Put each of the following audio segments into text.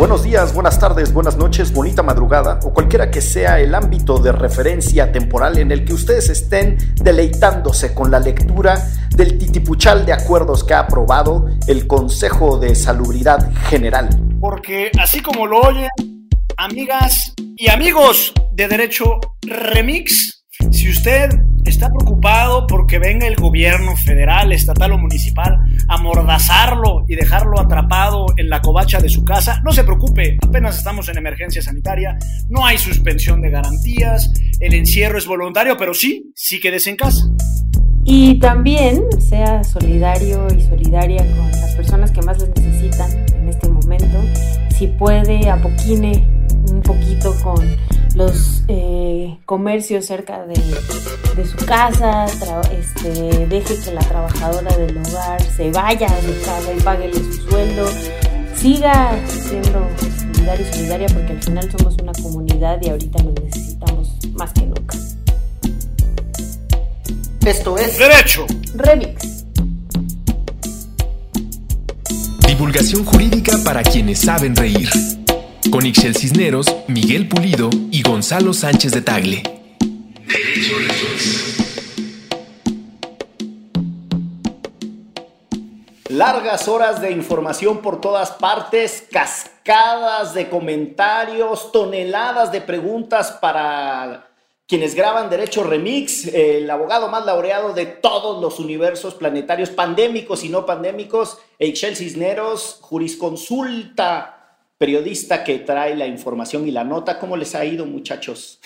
Buenos días, buenas tardes, buenas noches, bonita madrugada o cualquiera que sea el ámbito de referencia temporal en el que ustedes estén deleitándose con la lectura del titipuchal de acuerdos que ha aprobado el Consejo de Salubridad General. Porque así como lo oyen, amigas y amigos de Derecho Remix, si usted está preocupado porque venga el gobierno federal, estatal o municipal a mordazarlo y dejarlo atrapado en la covacha de su casa, no se preocupe, apenas estamos en emergencia sanitaria, no hay suspensión de garantías, el encierro es voluntario, pero sí, sí quédese en casa. Y también sea solidario y solidaria con las personas que más les necesitan en este momento. Si puede, apoquine un poquito con los eh, comercios cerca de, su casa, este, deje que la trabajadora del hogar se vaya a su casa y páguele su sueldo. Siga siendo solidario y solidaria porque al final somos una comunidad y ahorita nos necesitamos más que nunca. Esto es Derecho Remix. Divulgación jurídica para quienes saben reír. Con Ixel Cisneros, Miguel Pulido y Gonzalo Sánchez de Tagle. Largas horas de información por todas partes, cascadas de comentarios, toneladas de preguntas para quienes graban Derecho Remix, el abogado más laureado de todos los universos planetarios, pandémicos y no pandémicos, Eichel Cisneros, jurisconsulta, periodista que trae la información y la nota. ¿Cómo les ha ido, muchachos?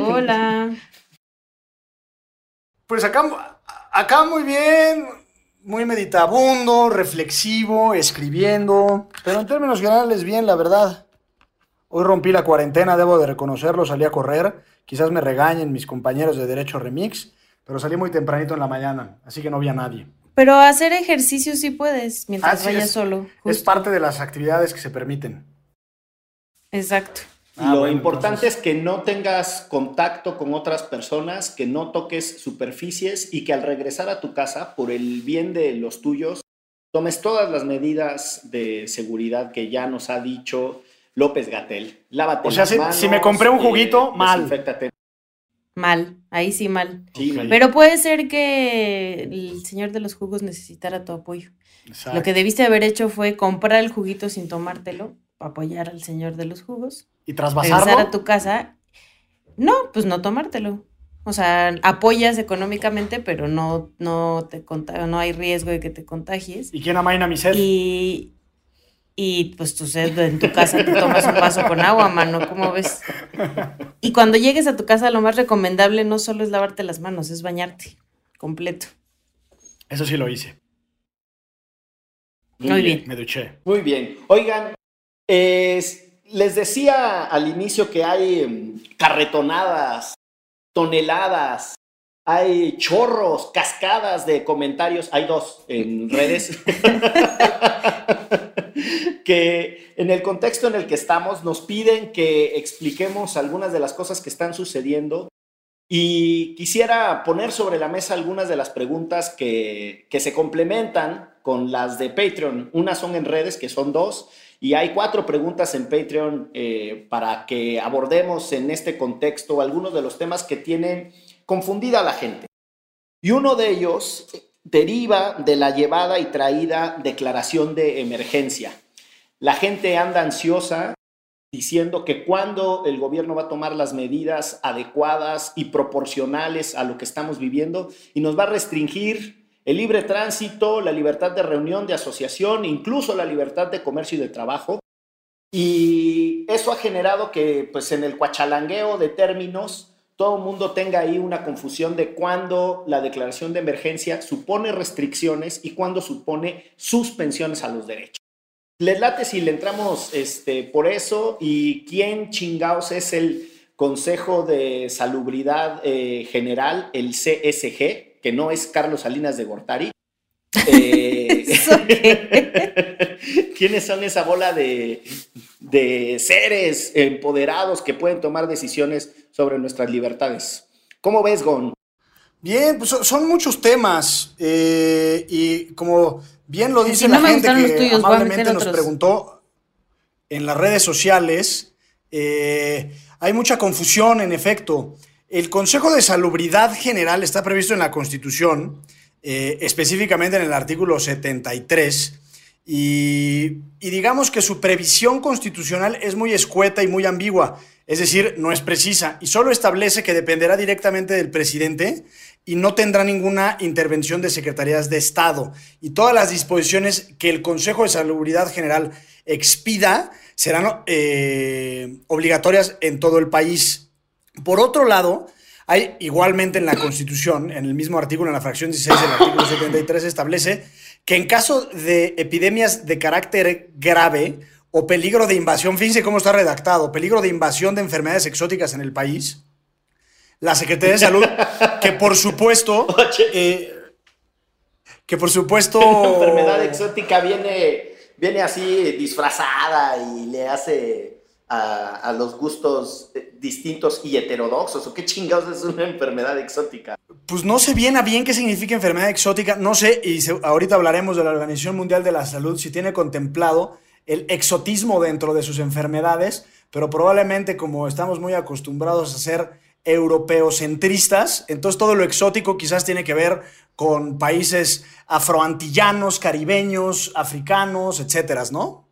Hola. Pues acá, acá muy bien, muy meditabundo, reflexivo, escribiendo, pero en términos generales bien, la verdad. Hoy rompí la cuarentena, debo de reconocerlo, salí a correr. Quizás me regañen mis compañeros de Derecho Remix, pero salí muy tempranito en la mañana, así que no vi a nadie. Pero hacer ejercicio sí puedes mientras vayas es. solo. Es parte de las actividades que se permiten. Exacto. Ah, Lo bueno, importante entonces- es que no tengas contacto con otras personas, que no toques superficies y que al regresar a tu casa, por el bien de los tuyos, tomes todas las medidas de seguridad que ya nos ha dicho López Gatel. Lávate O sea, las si- manos, si me compré un juguito, mal. Mal, ahí sí mal. Sí. Pero puede ser que el señor de los jugos necesitara tu apoyo. Exacto. Lo que debiste haber hecho fue comprar el juguito sin tomártelo, apoyar al señor de los jugos, Y regresar trasvasarlo. a tu casa. No, pues no tomártelo. O sea, apoyas económicamente, pero no, no, te no hay riesgo de que te contagies. ¿Y quién amaina mi sed? Y, y pues sed en tu casa te tomas un vaso con agua, mano, ¿cómo ves? Y cuando llegues a tu casa, lo más recomendable no solo es lavarte las manos, es bañarte completo. Eso sí lo hice. Muy bien. Me duché. Muy bien. Oigan, es- les decía al inicio que hay em, carretonadas, toneladas, hay chorros, cascadas de comentarios. Hay dos en redes. que en el contexto en el que estamos nos piden que expliquemos algunas de las cosas que están sucediendo y quisiera poner sobre la mesa algunas de las preguntas que, que se complementan con las de Patreon. Unas son en redes, que son dos, y hay cuatro preguntas en Patreon eh, para que abordemos en este contexto algunos de los temas que tienen confundida a la gente. Y uno de ellos deriva de la llevada y traída declaración de emergencia. La gente anda ansiosa diciendo que cuando el gobierno va a tomar las medidas adecuadas y proporcionales a lo que estamos viviendo y nos va a restringir el libre tránsito, la libertad de reunión, de asociación, incluso la libertad de comercio y de trabajo. Y eso ha generado que pues en el cuachalangueo de términos todo el mundo tenga ahí una confusión de cuándo la declaración de emergencia supone restricciones y cuándo supone suspensiones a los derechos. Les late si le entramos este, por eso y quién chingaos es el Consejo de Salubridad eh, General, el CSG, que no es Carlos Salinas de Gortari. Eh. ¿Quiénes son esa bola de, de seres empoderados que pueden tomar decisiones sobre nuestras libertades? ¿Cómo ves, Gon? Bien, pues son muchos temas eh, y como bien lo dice la gente que amablemente nos preguntó en las redes sociales, eh, hay mucha confusión en efecto. El Consejo de Salubridad General está previsto en la Constitución, eh, específicamente en el artículo 73, y, y digamos que su previsión constitucional es muy escueta y muy ambigua, es decir, no es precisa, y solo establece que dependerá directamente del presidente y no tendrá ninguna intervención de secretarías de Estado. Y todas las disposiciones que el Consejo de Salubridad General expida serán eh, obligatorias en todo el país. Por otro lado, hay igualmente en la Constitución, en el mismo artículo, en la fracción 16 del artículo 73, establece que en caso de epidemias de carácter grave o peligro de invasión, fíjense cómo está redactado, peligro de invasión de enfermedades exóticas en el país, la Secretaría de Salud, que por supuesto, eh, que por supuesto... Una enfermedad exótica viene, viene así disfrazada y le hace a, los gustos eh, distintos y heterodoxos. ¿O qué chingados es una enfermedad exótica? Pues no sé bien a bien qué significa enfermedad exótica, no sé, y ahorita hablaremos de la Organización Mundial de la Salud, si tiene contemplado el exotismo dentro de sus enfermedades, pero probablemente como estamos muy acostumbrados a ser europeocentristas, entonces todo lo exótico quizás tiene que ver con países afroantillanos, caribeños, africanos, etcétera, ¿no?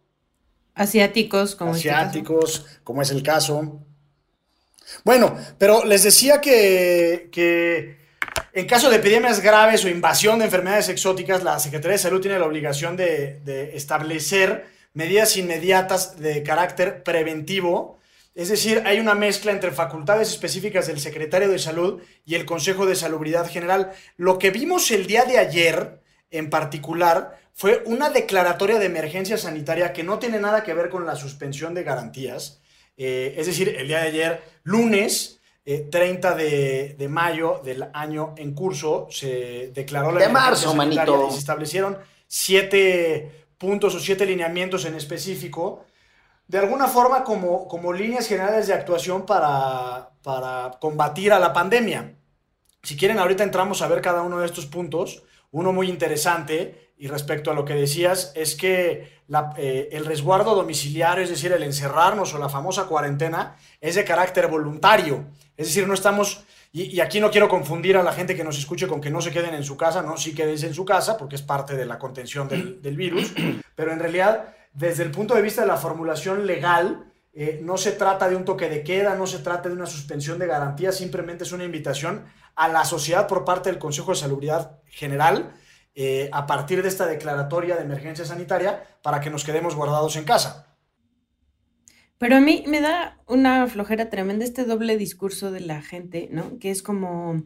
Asiáticos, como Asiáticos, como es el caso. Bueno, pero les decía que, que en caso de epidemias graves o invasión de enfermedades exóticas, la Secretaría de Salud tiene la obligación de, de establecer medidas inmediatas de carácter preventivo es decir, hay una mezcla entre facultades específicas del secretario de salud y el Consejo de Salubridad General. Lo que vimos el día de ayer, en particular, fue una declaratoria de emergencia sanitaria que no tiene nada que ver con la suspensión de garantías. Eh, es decir, el día de ayer, lunes, 30 eh, de, mayo del año en curso, se declaró la de marzo, manito. y se establecieron siete puntos o siete lineamientos en específico de alguna forma como, como líneas generales de actuación para, para combatir a la pandemia. Si quieren, ahorita entramos a ver cada uno de estos puntos. Uno muy interesante, y respecto a lo que decías, es que eh, el resguardo domiciliario, es decir, el encerrarnos o la famosa cuarentena, es de carácter voluntario. Es decir, no estamos, y, aquí no quiero confundir a la gente que nos escuche con que no se queden en su casa, no, sí quédense en su casa, porque es parte de la contención del, del virus, pero en realidad desde el punto de vista de la formulación legal, eh, no se trata de un toque de queda, no se trata de una suspensión de garantía, simplemente es una invitación a la sociedad por parte del Consejo de Salubridad General eh, a partir de esta declaratoria de emergencia sanitaria para que nos quedemos guardados en casa. Pero a mí me da una flojera tremenda este doble discurso de la gente, ¿no? Que es como,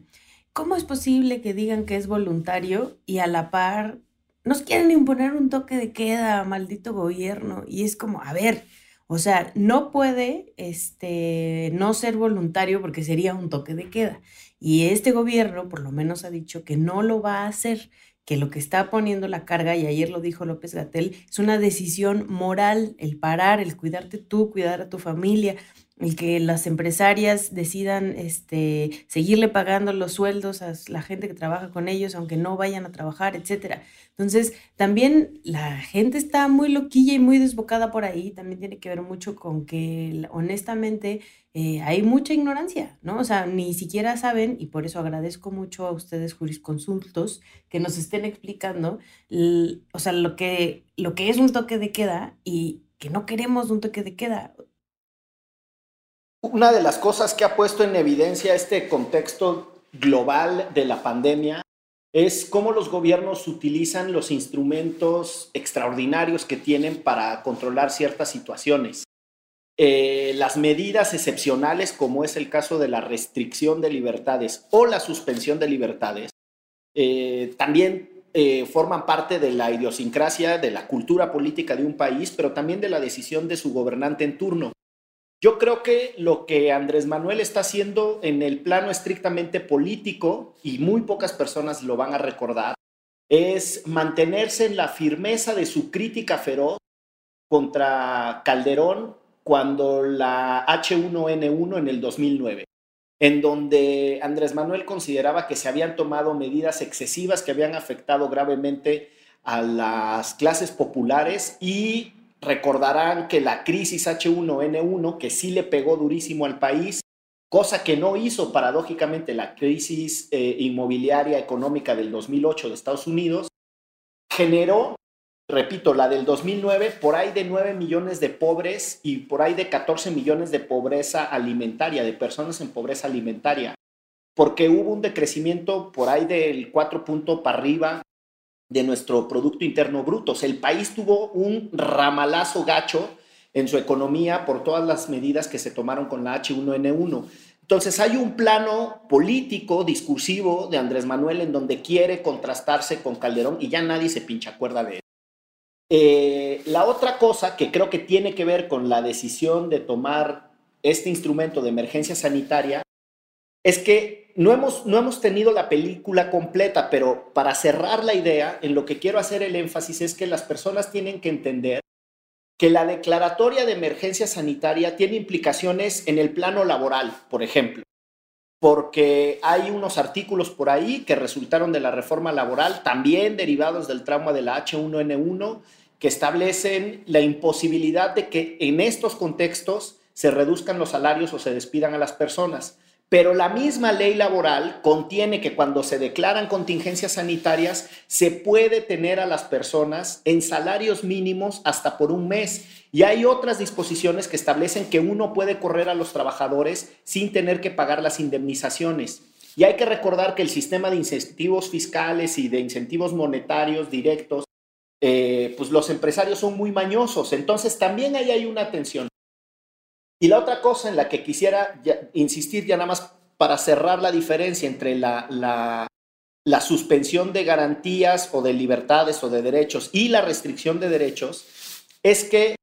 ¿cómo es posible que digan que es voluntario y a la par nos quieren imponer un toque de queda, maldito gobierno. Y es como, a ver, o sea, no puede este, no ser voluntario porque sería un toque de queda. Y este gobierno por lo menos ha dicho que no lo va a hacer, que lo que está poniendo la carga, y ayer lo dijo López Gatel, es una decisión moral, el parar, el cuidarte tú, cuidar a tu familia el que las empresarias decidan este, seguirle pagando los sueldos a la gente que trabaja con ellos, aunque no vayan a trabajar, etcétera. Entonces, también la gente está muy loquilla y muy desbocada por ahí, también tiene que ver mucho con que honestamente eh, hay mucha ignorancia, ¿no? O sea, ni siquiera saben, y por eso agradezco mucho a ustedes jurisconsultos que nos estén explicando, o sea, lo que, lo que es un toque de queda y que no queremos un toque de queda una de las cosas que ha puesto en evidencia este contexto global de la pandemia es cómo los gobiernos utilizan los instrumentos extraordinarios que tienen para controlar ciertas situaciones. Eh, las medidas excepcionales, como es el caso de la restricción de libertades o la suspensión de libertades, eh, también eh, forman parte de la idiosincrasia, de la cultura política de un país, pero también de la decisión de su gobernante en turno. Yo creo que lo que Andrés Manuel está haciendo en el plano estrictamente político, y muy pocas personas lo van a recordar, es mantenerse en la firmeza de su crítica feroz contra Calderón cuando la H1N1 en el 2009. en donde Andrés Manuel consideraba que se habían tomado medidas excesivas que habían afectado gravemente a las clases populares y recordarán que la crisis H1N1, que sí le pegó durísimo al país, cosa que no hizo paradójicamente la crisis eh, inmobiliaria económica del 2008 de Estados Unidos, generó, repito, la del 2009, por ahí de 9 millones de pobres y por ahí de 14 millones de pobreza alimentaria, de personas en pobreza alimentaria, porque hubo un decrecimiento por ahí del 4 punto para arriba de nuestro Producto Interno Bruto. el país tuvo un ramalazo gacho en su economía por todas las medidas que se tomaron con la H1N1. Entonces hay un plano político, discursivo de Andrés Manuel en donde quiere contrastarse con Calderón y ya nadie se pincha acuerda de él. Eh, la otra cosa que creo que tiene que ver con la decisión de tomar este instrumento de emergencia sanitaria es que no hemos, no hemos tenido la película completa, pero para cerrar la idea, en lo que quiero hacer el énfasis es que las personas tienen que entender que la declaratoria de emergencia sanitaria tiene implicaciones en el plano laboral, por ejemplo, porque hay unos artículos por ahí que resultaron de la reforma laboral, también derivados del trauma de la H1N1, que establecen la imposibilidad de que en estos contextos se reduzcan los salarios o se despidan a las personas. Pero la misma ley laboral contiene que cuando se declaran contingencias sanitarias se puede tener a las personas en salarios mínimos hasta por un mes. Y hay otras disposiciones que establecen que uno puede correr a los trabajadores sin tener que pagar las indemnizaciones. Y hay que recordar que el sistema de incentivos fiscales y de incentivos monetarios directos, eh, pues los empresarios son muy mañosos. Entonces también ahí hay una tensión. Y la otra cosa en la que quisiera insistir ya nada más para cerrar la diferencia entre la, la, suspensión de garantías o de libertades o de derechos y la restricción de derechos, es que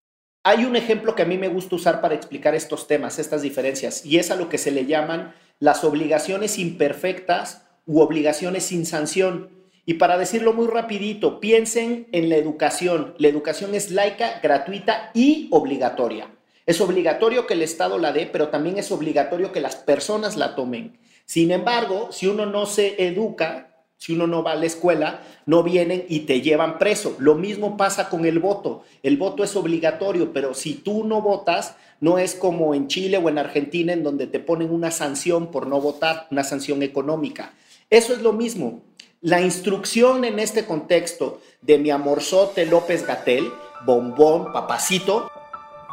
hay un ejemplo que a mí me gusta usar para explicar estos temas, estas diferencias, y es a lo que se le llaman las obligaciones imperfectas u obligaciones sin sanción. Y para decirlo muy rapidito, piensen en la educación. La educación es laica, gratuita y obligatoria. Es obligatorio que el Estado la dé, pero también es obligatorio que las personas la tomen. Sin embargo, si uno no se educa, si uno no va a la escuela, no vienen y te llevan preso. Lo mismo pasa con el voto. El voto es obligatorio, pero si tú no votas, no es como en Chile o en Argentina en donde te ponen una sanción por no votar, una sanción económica. Eso es lo mismo. La instrucción en este contexto de mi amorzote López Gatel, bombón, papacito,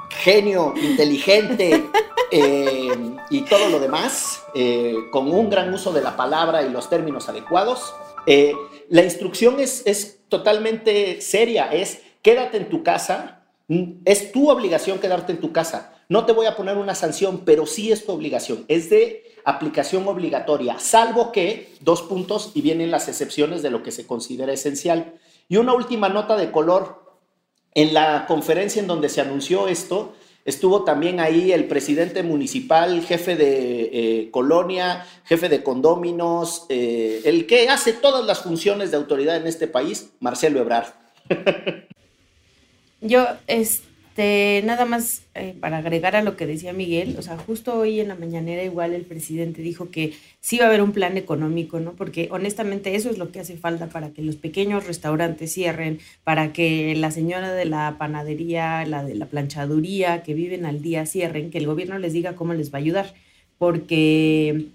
genio, inteligente eh, y todo lo demás, eh, con un gran uso de la palabra y los términos adecuados. Eh, la instrucción es, es totalmente seria, es quédate en tu casa, mm, es tu obligación quedarte en tu casa. No te voy a poner una sanción, pero sí es tu obligación, es de aplicación obligatoria, salvo que, dos puntos, y vienen las excepciones de lo que se considera esencial. Y una última nota de color, en la conferencia en donde se anunció esto, estuvo también ahí el presidente municipal, jefe de eh, colonia, jefe de condóminos, eh, el que hace todas las funciones de autoridad en este país, Marcelo Ebrard. Yo, es, este, nada más eh, para agregar a lo que decía Miguel, o sea, justo hoy en la mañanera igual el presidente dijo que sí va a haber un plan económico, ¿no? Porque honestamente eso es lo que hace falta para que los pequeños restaurantes cierren, para que la señora de la panadería, la de la planchaduría, que viven al día cierren, que el gobierno les diga cómo les va a ayudar, porque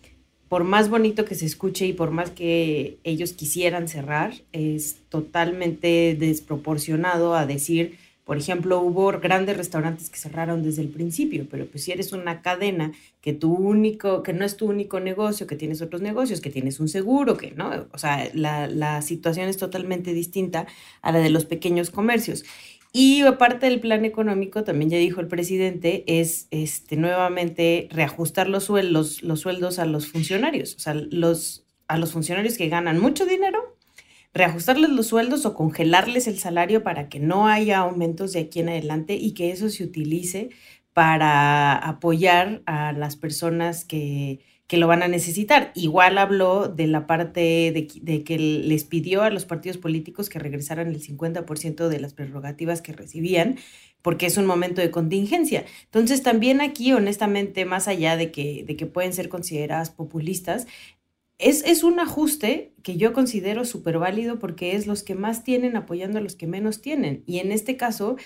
por más bonito que se escuche y por más que ellos quisieran cerrar, es totalmente desproporcionado a decir por ejemplo, hubo grandes restaurantes que cerraron desde el principio, pero pues si eres una cadena que tu único, que no es tu único negocio, que tienes otros negocios, que tienes un seguro, que no, o sea, la, la situación es totalmente distinta a la de los pequeños comercios. Y aparte del plan económico, también ya dijo el presidente, es este, nuevamente reajustar los sueldos, los sueldos a los funcionarios, o sea, los, a los funcionarios que ganan mucho dinero reajustarles los sueldos o congelarles el salario para que no haya aumentos de aquí en adelante y que eso se utilice para apoyar a las personas que, que lo van a necesitar. Igual habló de la parte de, que les pidió a los partidos políticos que regresaran el 50% de las prerrogativas que recibían, porque es un momento de contingencia. Entonces, también aquí, honestamente, más allá de que, de que pueden ser consideradas populistas, es, es, un ajuste que yo considero súper válido porque es los que más tienen apoyando a los que menos tienen. Y en este caso,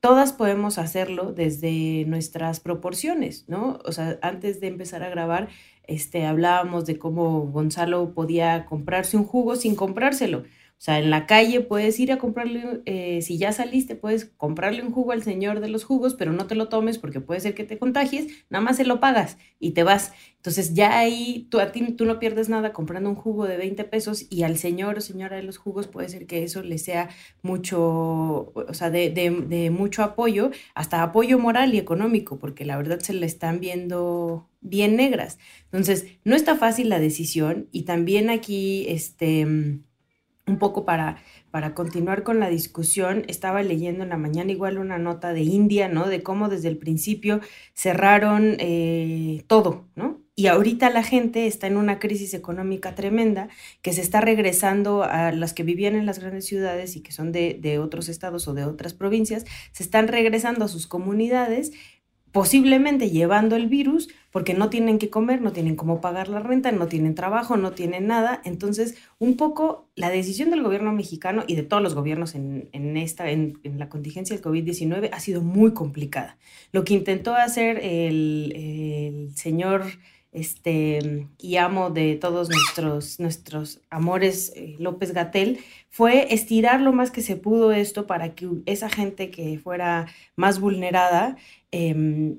todas podemos hacerlo desde nuestras proporciones, ¿no? O sea, antes de empezar a grabar, este, hablábamos de cómo Gonzalo podía comprarse un jugo sin comprárselo. Sea, en la calle puedes ir a comprarle, eh, si ya saliste, puedes comprarle un jugo al señor de los jugos, pero no te lo tomes porque puede ser que te contagies, nada más se lo pagas y te vas. Entonces ya ahí tú, a ti, tú no pierdes nada comprando un jugo de 20 pesos y al señor o señora de los jugos puede ser que eso le sea mucho, o sea, de, de mucho apoyo, hasta apoyo moral y económico, porque la verdad se le están viendo bien negras. Entonces, no está fácil la decisión y también aquí, este un poco para, para continuar con la discusión, estaba leyendo en la mañana igual una nota de India, ¿no? De cómo desde el principio cerraron eh, todo, ¿no? Y ahorita la gente está en una crisis económica tremenda que se está regresando a las que vivían en las grandes ciudades y que son de, de otros estados o de otras provincias, se están regresando a sus comunidades posiblemente llevando el virus porque no tienen que comer, no tienen cómo pagar la renta, no tienen trabajo, no tienen nada. Entonces, un poco la decisión del gobierno mexicano y de todos los gobiernos en, esta, en, la contingencia del COVID-19 ha sido muy complicada. Lo que intentó hacer el, señor este, y amo de todos nuestros, nuestros amores, eh, López Gatel, fue estirar lo más que se pudo esto para que esa gente que fuera más vulnerada Em,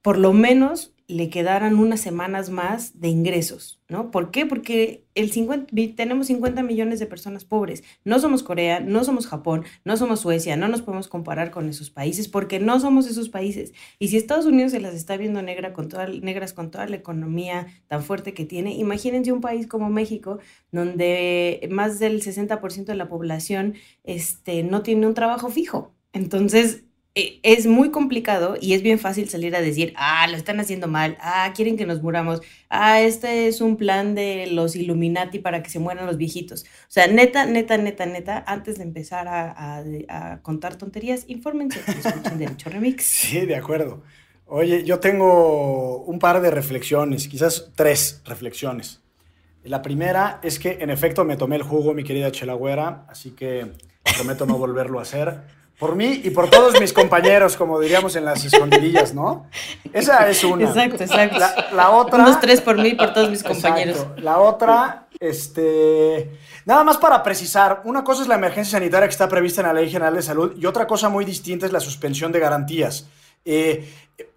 por lo menos le quedaran unas semanas más de ingresos, ¿no? ¿Por qué? Porque el 50, tenemos 50 millones de personas pobres. No somos Corea, no somos Japón, no somos Suecia, no nos podemos comparar con esos países porque no somos esos países. Y si Estados Unidos se las está viendo negra con toda, negras con toda la economía tan fuerte que tiene, imagínense un país como México, donde más del 60% de la población este, no tiene un trabajo fijo. Entonces, es muy complicado y es bien fácil salir a decir, ah, lo están haciendo mal, ah, quieren que nos muramos, ah, este es un plan de los Illuminati para que se mueran los viejitos. O sea, neta, neta, neta, neta, antes de empezar a, contar tonterías, infórmense, escuchen Derecho Remix. Sí, de acuerdo. Oye, yo tengo un par de reflexiones, quizás tres reflexiones. La primera es que en efecto me tomé el jugo, mi querida Chelagüera, así que prometo no volverlo a hacer. Por mí y por todos mis compañeros, como diríamos en las escondidillas, ¿no? Esa es una. Exacto, exacto. La, otra. Unos tres por mí y por todos mis compañeros. La otra, este. Nada más para precisar, una cosa es la emergencia sanitaria que está prevista en la Ley General de Salud y otra cosa muy distinta es la suspensión de garantías. Eh,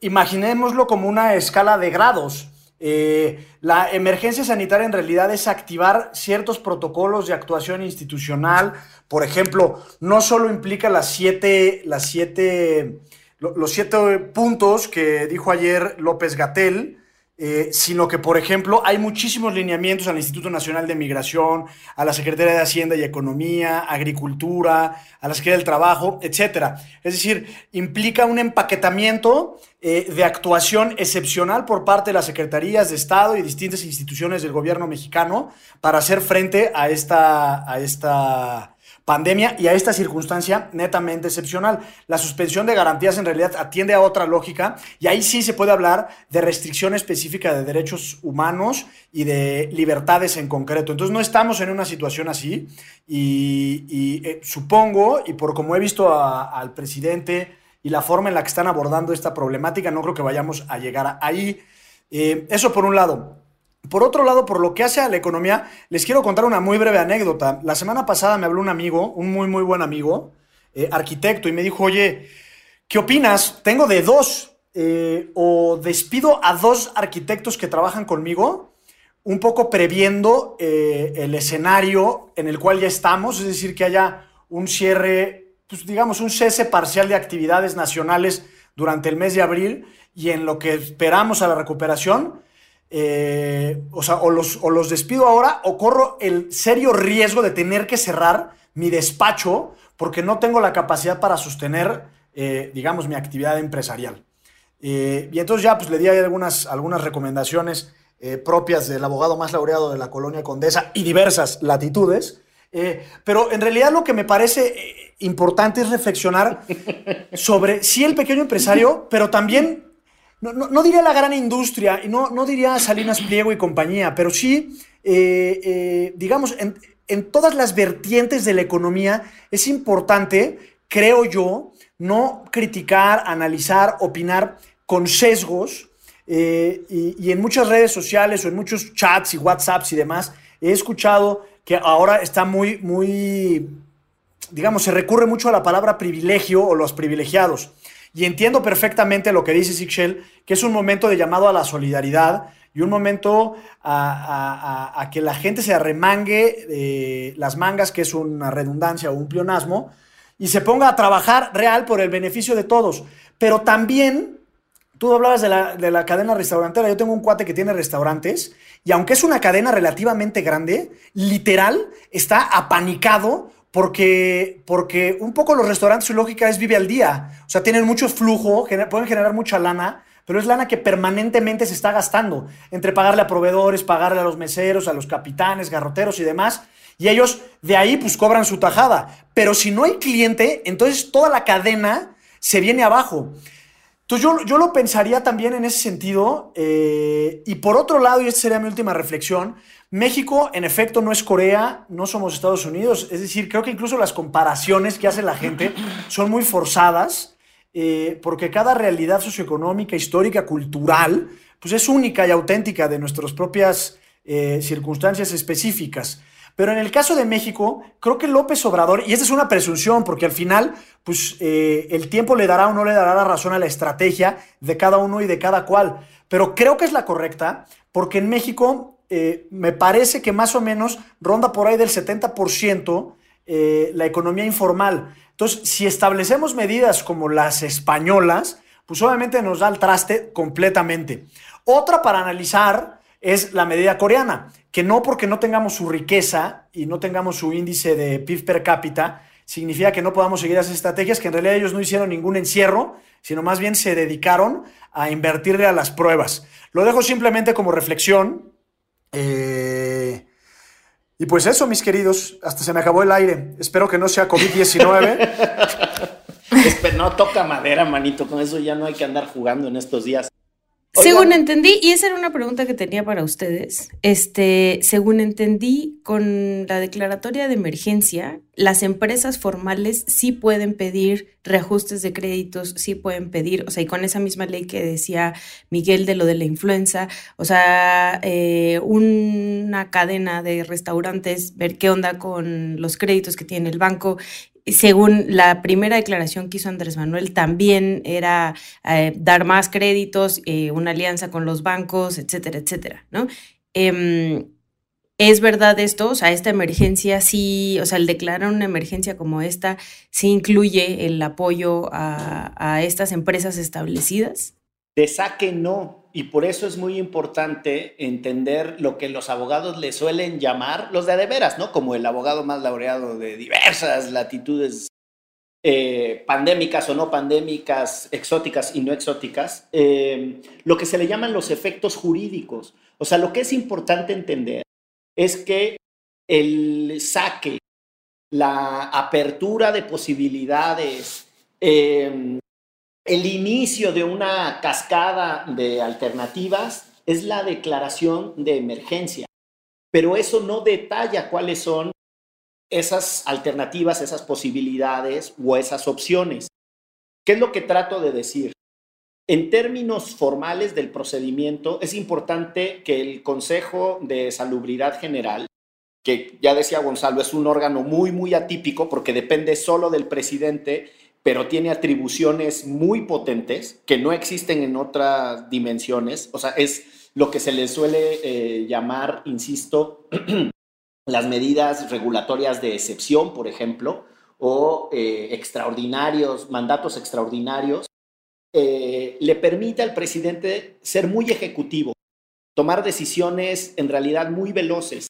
imaginémoslo como una escala de grados. Eh, la emergencia sanitaria en realidad es activar ciertos protocolos de actuación institucional. Por ejemplo, no solo implica las siete, las siete, los siete puntos que dijo ayer López Gatel, eh, sino que, por ejemplo, hay muchísimos lineamientos al Instituto Nacional de Migración, a la Secretaría de Hacienda y Economía, Agricultura, a la Secretaría del Trabajo, etc. Es decir, implica un empaquetamiento eh, de actuación excepcional por parte de las secretarías de Estado y distintas instituciones del gobierno mexicano para hacer frente a esta, a esta pandemia y a esta circunstancia netamente excepcional. La suspensión de garantías en realidad atiende a otra lógica y ahí sí se puede hablar de restricción específica de derechos humanos y de libertades en concreto. Entonces no estamos en una situación así y, eh, supongo, y por como he visto al presidente y la forma en la que están abordando esta problemática, no creo que vayamos a llegar ahí. Eh, eso por un lado. Por otro lado, por lo que hace a la economía, les quiero contar una muy breve anécdota. La semana pasada me habló un amigo, un muy, muy buen amigo, eh, arquitecto, y me dijo, oye, ¿qué opinas? Tengo de dos, eh, o despido a dos arquitectos que trabajan conmigo, un poco previendo eh, el escenario en el cual ya estamos, es decir, que haya un cierre, pues digamos, un cese parcial de actividades nacionales durante el mes de abril y en lo que esperamos a la recuperación eh, o sea, o los, o los despido ahora o corro el serio riesgo de tener que cerrar mi despacho porque no tengo la capacidad para sostener, eh, digamos, mi actividad empresarial. Eh, y entonces ya pues le di algunas, algunas recomendaciones propias del abogado más laureado de la colonia Condesa y diversas latitudes. Pero en realidad lo que me parece importante es reflexionar sobre sí el pequeño empresario, pero también, no, diría la gran industria, y no, no diría Salinas Pliego y compañía, pero sí, digamos, en, en todas las vertientes de la economía es importante, creo yo, no criticar, analizar, opinar con sesgos. Eh, y, en muchas redes sociales o en muchos chats y WhatsApps y demás, he escuchado que ahora está muy, muy, digamos, se recurre mucho a la palabra privilegio o los privilegiados. Y entiendo perfectamente lo que dice Sixel, que es un momento de llamado a la solidaridad y un momento a, que la gente se arremangue eh, las mangas, que es una redundancia o un pleonasmo, y se ponga a trabajar real por el beneficio de todos. Pero también, tú hablabas de la, de la cadena restaurantera, yo tengo un cuate que tiene restaurantes y aunque es una cadena relativamente grande, literal está apanicado porque, porque un poco los restaurantes, su lógica es vive al día. O sea, tienen mucho flujo, pueden generar mucha lana, pero es lana que permanentemente se está gastando entre pagarle a proveedores, pagarle a los meseros, a los capitanes, garroteros y demás y ellos de ahí pues cobran su tajada. Pero si no hay cliente, entonces toda la cadena se viene abajo. Entonces yo, yo lo pensaría también en ese sentido. Eh, y por otro lado, y esta sería mi última reflexión, México en efecto no es Corea, no somos Estados Unidos. Es decir, creo que incluso las comparaciones que hace la gente son muy forzadas. Eh, porque cada realidad socioeconómica, histórica, cultural, pues es única y auténtica de nuestras propias eh, circunstancias específicas. Pero en el caso de México, creo que López Obrador, y esta es una presunción, porque al final, pues eh, el tiempo le dará o no le dará la razón a la estrategia de cada uno y de cada cual. Pero creo que es la correcta, porque en México eh, me parece que más o menos ronda por ahí del 70% eh, la economía informal. Entonces, si establecemos medidas como las españolas, pues obviamente nos da el traste completamente. Otra para analizar es la medida coreana que no porque no tengamos su riqueza y no tengamos su índice de PIB per cápita, significa que no podamos seguir esas estrategias, que en realidad ellos no hicieron ningún encierro, sino más bien se dedicaron a invertirle a las pruebas. Lo dejo simplemente como reflexión. Eh, y pues eso, mis queridos, hasta se me acabó el aire. Espero que no sea COVID-19. no toca madera, manito, con eso ya no hay que andar jugando en estos días. Según entendí, y esa era una pregunta que tenía para ustedes, este, según entendí, con la declaratoria de emergencia, las empresas formales sí pueden pedir reajustes de créditos, sí pueden pedir, o sea, y con esa misma ley que decía Miguel de lo de la influenza, o sea, eh, una cadena de restaurantes, ver qué onda con los créditos que tiene el banco según la primera declaración que hizo Andrés Manuel, también era eh, dar más créditos, eh, una alianza con los bancos, etcétera, etcétera, ¿no? Em, ¿Es verdad esto? O sea, esta emergencia sí, o sea, el declarar una emergencia como esta, sí incluye el apoyo a, a estas empresas establecidas? De saque no, y por eso es muy importante entender lo que los abogados le suelen llamar los de de veras, ¿no? Como el abogado más laureado de diversas latitudes eh, pandémicas o no pandémicas, exóticas y no exóticas, eh, lo que se le llaman los efectos jurídicos. O sea, lo que es importante entender es que el saque, la apertura de posibilidades, eh, el inicio de una cascada de alternativas es la declaración de emergencia, pero eso no detalla cuáles son esas alternativas, esas posibilidades o esas opciones. ¿Qué es lo que trato de decir? En términos formales del procedimiento, es importante que el Consejo de Salubridad General, que ya decía Gonzalo, es un órgano muy, muy atípico porque depende solo del presidente pero tiene atribuciones muy potentes que no existen en otras dimensiones. O sea, es lo que se le suele eh, llamar, insisto, las medidas regulatorias de excepción, por ejemplo, o eh, extraordinarios, mandatos extraordinarios, eh, le permite al presidente ser muy ejecutivo, tomar decisiones en realidad muy veloces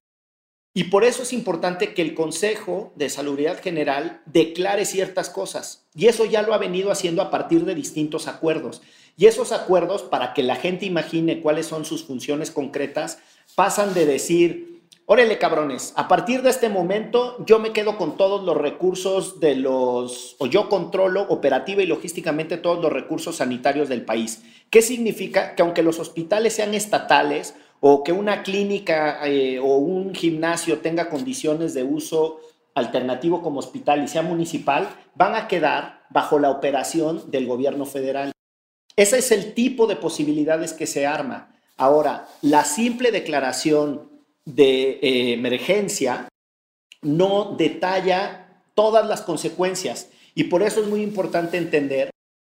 Y por eso es importante que el Consejo de Salubridad General declare ciertas cosas. Y eso ya lo ha venido haciendo a partir de distintos acuerdos. Y esos acuerdos, para que la gente imagine cuáles son sus funciones concretas, pasan de decir, órale cabrones, a partir de este momento yo me quedo con todos los recursos de los, o yo controlo operativa y logísticamente todos los recursos sanitarios del país. ¿Qué significa? Que aunque los hospitales sean estatales o que una clínica eh, o un gimnasio tenga condiciones de uso alternativo como hospital y sea municipal, van a quedar bajo la operación del gobierno federal. Ese es el tipo de posibilidades que se arma. Ahora, la simple declaración de eh, emergencia no detalla todas las consecuencias y por eso es muy importante entender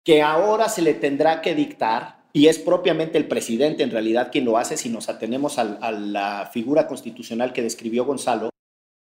que ahora se le tendrá que dictar y es propiamente el presidente en realidad quien lo hace si nos atenemos a, la figura constitucional que describió Gonzalo,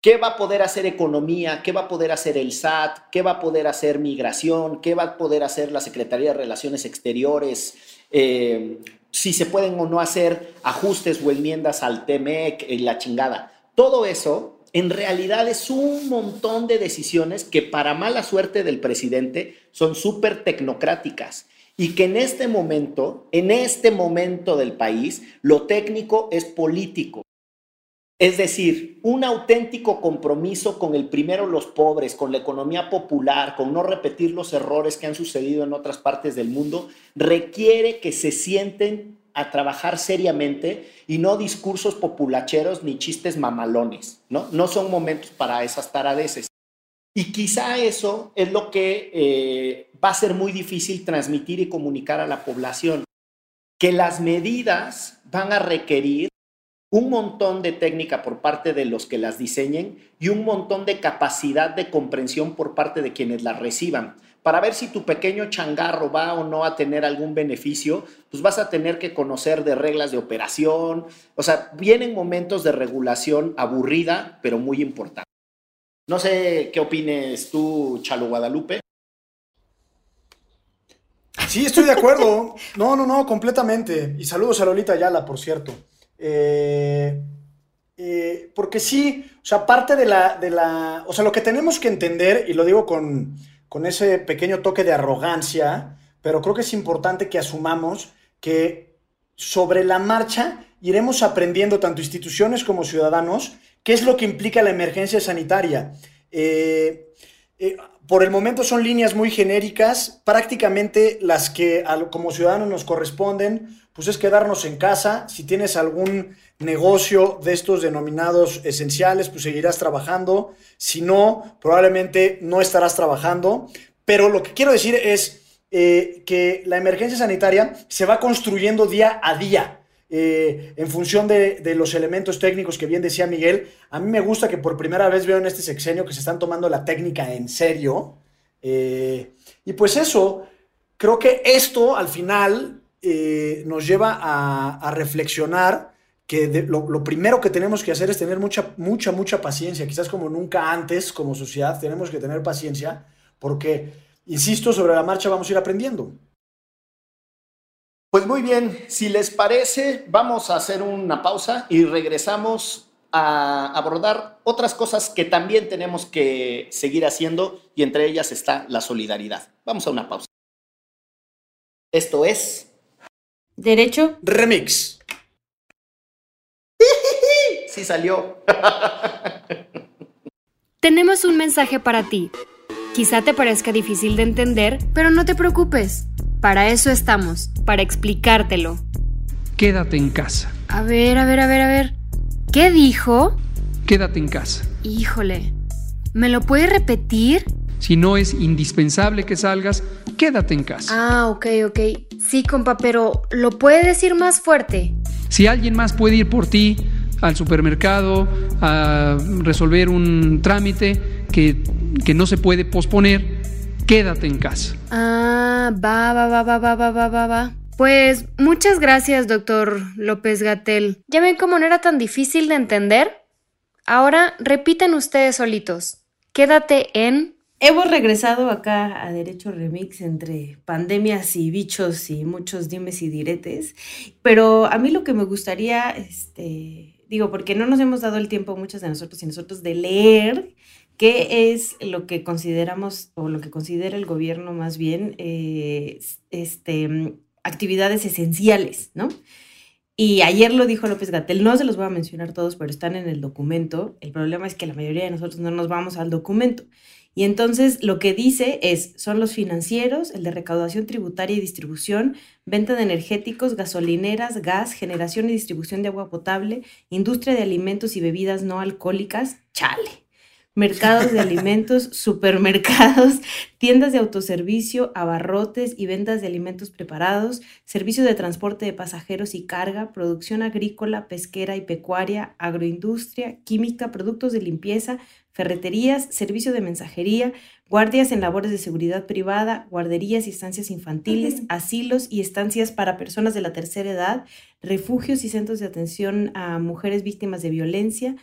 ¿Qué va a poder hacer economía? ¿Qué va a poder hacer el SAT? ¿Qué va a poder hacer migración? ¿Qué va a poder hacer la Secretaría de Relaciones Exteriores? Eh, si se pueden o no hacer ajustes o enmiendas al TEMEC, y la chingada. Todo eso en realidad es un montón de decisiones que para mala suerte del presidente son súper tecnocráticas y que en este momento, en este momento del país, lo técnico es político. Es decir, un auténtico compromiso con el primero los pobres, con la economía popular, con no repetir los errores que han sucedido en otras partes del mundo, requiere que se sienten a trabajar seriamente y no discursos populacheros ni chistes mamalones, ¿no? No son momentos para esas taradeces. Y quizá eso es lo que eh, va a ser muy difícil transmitir y comunicar a la población, que las medidas van a requerir un montón de técnica por parte de los que las diseñen y un montón de capacidad de comprensión por parte de quienes las reciban. Para ver si tu pequeño changarro va o no a tener algún beneficio, pues vas a tener que conocer de reglas de operación. O sea, vienen momentos de regulación aburrida, pero muy importante. No sé qué opines tú, Chalo Guadalupe. Sí, estoy de acuerdo. No, no, no, completamente. Y saludos a Lolita Ayala, por cierto. Eh, eh, porque sí, o sea, parte de la, de la, o sea, lo que tenemos que entender, y lo digo con, con ese pequeño toque de arrogancia, pero creo que es importante que asumamos que sobre la marcha iremos aprendiendo, tanto instituciones como ciudadanos, qué es lo que implica la emergencia sanitaria. Eh, por el momento son líneas muy genéricas, prácticamente las que como ciudadanos nos corresponden, pues es quedarnos en casa. Si tienes algún negocio de estos denominados esenciales, pues seguirás trabajando. Si no, probablemente no estarás trabajando. Pero lo que quiero decir es eh, que la emergencia sanitaria se va construyendo día a día. Eh, en función de, los elementos técnicos que bien decía Miguel, a mí me gusta que por primera vez veo en este sexenio que se están tomando la técnica en serio. Eh, y pues eso, creo que esto al final eh, nos lleva a, reflexionar que lo, lo, primero que tenemos que hacer es tener mucha, mucha, mucha paciencia, quizás como nunca antes como sociedad tenemos que tener paciencia porque, insisto, sobre la marcha vamos a ir aprendiendo. Pues muy bien, si les parece, vamos a hacer una pausa y regresamos a abordar otras cosas que también tenemos que seguir haciendo y entre ellas está la solidaridad. Vamos a una pausa. Esto es... Derecho. Remix. Sí salió. Tenemos un mensaje para ti. Quizá te parezca difícil de entender, pero no te preocupes. Para eso estamos, para explicártelo. Quédate en casa. A ver, a ver, a ver, a ver. ¿Qué dijo? Quédate en casa. Híjole. ¿Me lo puede repetir? Si no es indispensable que salgas, quédate en casa. Ah, ok, ok. Sí, compa, pero ¿lo puede decir más fuerte? Si alguien más puede ir por ti al supermercado a resolver un trámite que, que no se puede posponer, quédate en casa. Ah, va, va, va, va, va, va, va, va, va. Pues muchas gracias, doctor López Gatel. ¿Ya ven cómo no era tan difícil de entender? Ahora repiten ustedes solitos. Quédate en... Hemos regresado acá a Derecho Remix entre pandemias y bichos y muchos dimes y diretes, pero a mí lo que me gustaría este, digo, porque no nos hemos dado el tiempo muchas de nosotros y nosotros de leer qué es lo que consideramos o lo que considera el gobierno más bien eh, este, actividades esenciales, ¿no? Y ayer lo dijo López Gatel, no se los voy a mencionar todos, pero están en el documento. El problema es que la mayoría de nosotros no nos vamos al documento. Y entonces lo que dice es, son los financieros, el de recaudación tributaria y distribución, venta de energéticos, gasolineras, gas, generación y distribución de agua potable, industria de alimentos y bebidas no alcohólicas, chale mercados de alimentos, supermercados, tiendas de autoservicio, abarrotes y ventas de alimentos preparados, servicios de transporte de pasajeros y carga, producción agrícola, pesquera y pecuaria, agroindustria, química, productos de limpieza, ferreterías, servicio de mensajería, guardias en labores de seguridad privada, guarderías y estancias infantiles, asilos y estancias para personas de la tercera edad, refugios y centros de atención a mujeres víctimas de violencia,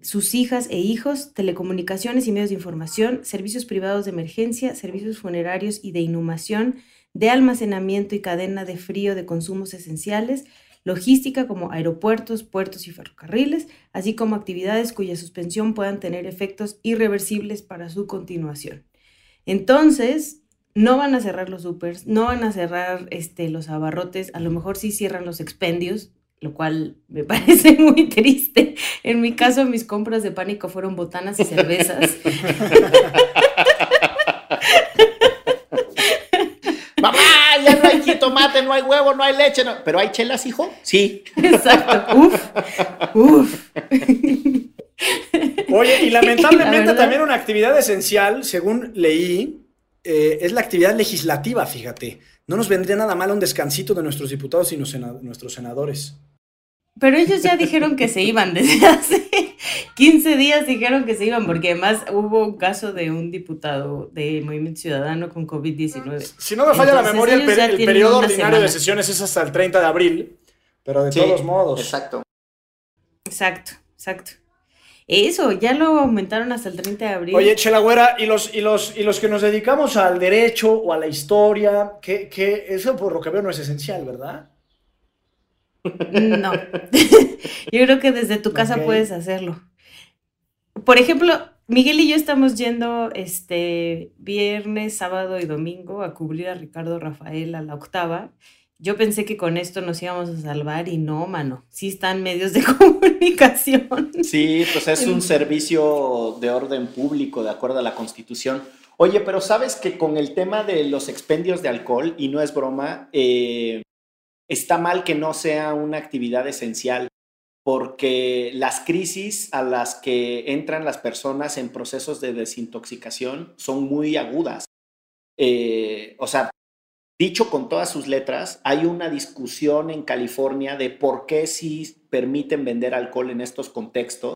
sus hijas e hijos, telecomunicaciones y medios de información, servicios privados de emergencia, servicios funerarios y de inhumación, de almacenamiento y cadena de frío de consumos esenciales, logística como aeropuertos, puertos y ferrocarriles, así como actividades cuya suspensión puedan tener efectos irreversibles para su continuación. Entonces, no van a cerrar los supers, no van a cerrar este, los abarrotes, a lo mejor sí cierran los expendios, lo cual me parece muy triste. En mi caso, mis compras de pánico fueron botanas y cervezas. Mamá, ya no hay jitomate, no hay huevo, no hay leche, pero hay chelas, hijo. Sí. Exacto. Uf, uf. Oye, y lamentablemente también una actividad esencial, según leí, eh, es la actividad legislativa, fíjate. No nos vendría nada mal un descansito de nuestros diputados y nuestros senadores. Pero ellos ya dijeron que se iban desde hace 15 días, dijeron que se iban, porque además hubo un caso de un diputado de Movimiento Ciudadano con COVID-19. Si no me falla la memoria, el, periodo ordinario de sesiones es hasta el 30 de abril, pero de todos modos. Exacto. Exacto, exacto. Eso, ya lo aumentaron hasta el 30 de abril. Oye, Chelagüera, y los, y, los, y los que nos dedicamos al derecho o a la historia, que, que eso por lo que veo no es esencial, ¿verdad? No. yo creo que desde tu casa puedes hacerlo. Por ejemplo, Miguel y yo estamos yendo este viernes, sábado y domingo a cubrir a Ricardo Rafael a la octava. Yo pensé que con esto nos íbamos a salvar y no, mano. Sí están medios de comunicación. Sí, pues es un servicio de orden público, de acuerdo a la Constitución. Oye, pero sabes que con el tema de los expendios de alcohol, y no es broma, eh, está mal que no sea una actividad esencial porque las crisis a las que entran las personas en procesos de desintoxicación son muy agudas. Eh, o sea, dicho con todas sus letras, hay una discusión en California de por qué sí permiten vender alcohol en estos contextos